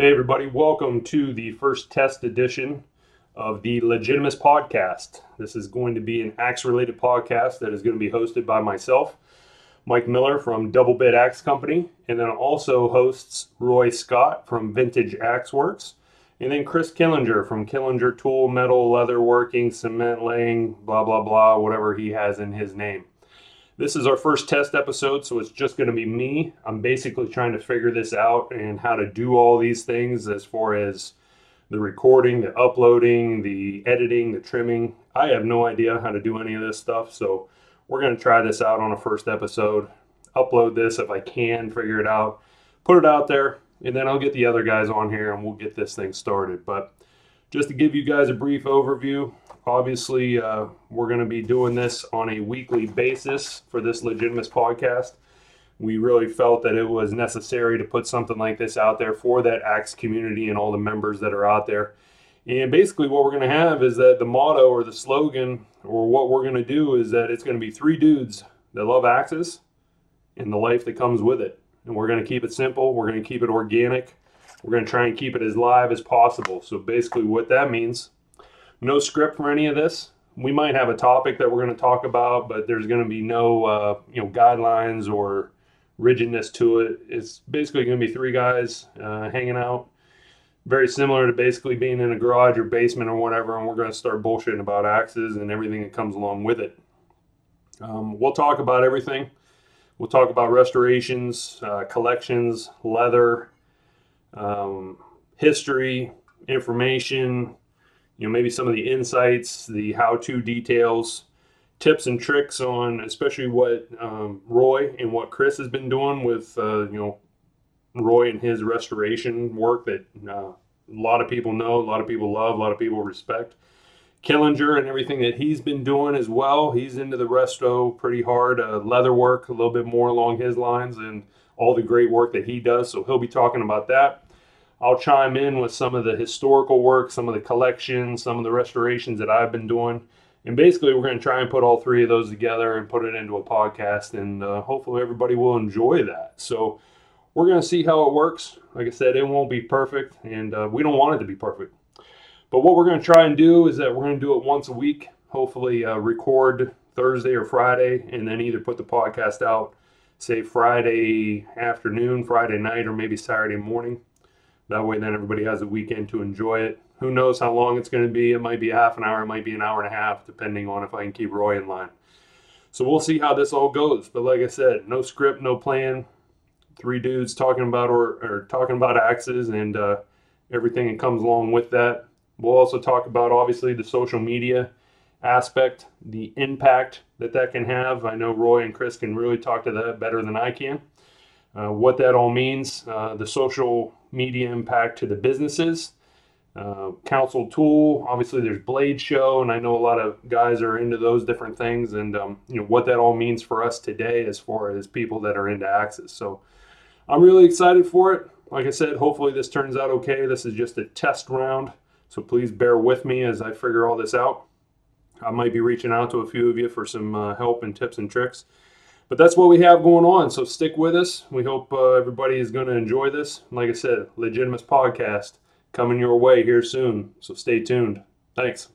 Hey, everybody, welcome to the first test edition of the Legitimus podcast. This is going to be an axe related podcast that is going to be hosted by myself, Mike Miller from Double Bit Axe Company, and then also hosts Roy Scott from Vintage Axe Works, and then Chris Killinger from Killinger Tool, Metal, Leather Working, Cement Laying, blah, blah, blah, whatever he has in his name. This is our first test episode, so it's just going to be me. I'm basically trying to figure this out and how to do all these things as far as the recording, the uploading, the editing, the trimming. I have no idea how to do any of this stuff, so we're going to try this out on a first episode. Upload this if I can, figure it out, put it out there, and then I'll get the other guys on here and we'll get this thing started. But just to give you guys a brief overview, obviously uh, we're going to be doing this on a weekly basis for this Legitimus podcast. We really felt that it was necessary to put something like this out there for that Axe community and all the members that are out there. And basically, what we're going to have is that the motto or the slogan or what we're going to do is that it's going to be three dudes that love axes and the life that comes with it. And we're going to keep it simple, we're going to keep it organic, we're going to try and keep it as live as possible. So, basically, what that means no script for any of this. We might have a topic that we're going to talk about, but there's going to be no uh, you know guidelines or rigidness to it. It's basically going to be three guys uh, hanging out, very similar to basically being in a garage or basement or whatever, and we're going to start bullshitting about axes and everything that comes along with it. Um, we'll talk about everything. We'll talk about restorations, uh, collections, leather, um, history, information, you know maybe some of the insights, the how-to details, tips and tricks on especially what um, Roy and what Chris has been doing with uh, you know Roy and his restoration work that uh, a lot of people know, a lot of people love, a lot of people respect. Killinger and everything that he's been doing as well. He's into the resto pretty hard. Uh, leather work, a little bit more along his lines, and all the great work that he does. So he'll be talking about that. I'll chime in with some of the historical work, some of the collections, some of the restorations that I've been doing. And basically, we're going to try and put all three of those together and put it into a podcast, and uh, hopefully, everybody will enjoy that. So, we're going to see how it works. Like I said, it won't be perfect, and uh, we don't want it to be perfect. But what we're going to try and do is that we're going to do it once a week, hopefully, uh, record Thursday or Friday, and then either put the podcast out, say, Friday afternoon, Friday night, or maybe Saturday morning. That way, then everybody has a weekend to enjoy it. Who knows how long it's going to be? It might be half an hour, it might be an hour and a half, depending on if I can keep Roy in line. So we'll see how this all goes. But like I said, no script, no plan. Three dudes talking about or, or talking about axes and uh, everything that comes along with that. We'll also talk about obviously the social media aspect, the impact that that can have. I know Roy and Chris can really talk to that better than I can. Uh, what that all means, uh, the social media impact to the businesses. Uh, Council Tool, obviously there's Blade Show, and I know a lot of guys are into those different things, and um, you know what that all means for us today as far as people that are into axes. So I'm really excited for it. Like I said, hopefully this turns out okay. This is just a test round, so please bear with me as I figure all this out. I might be reaching out to a few of you for some uh, help and tips and tricks. But that's what we have going on. So stick with us. We hope uh, everybody is going to enjoy this. Like I said, Legitimus podcast coming your way here soon. So stay tuned. Thanks.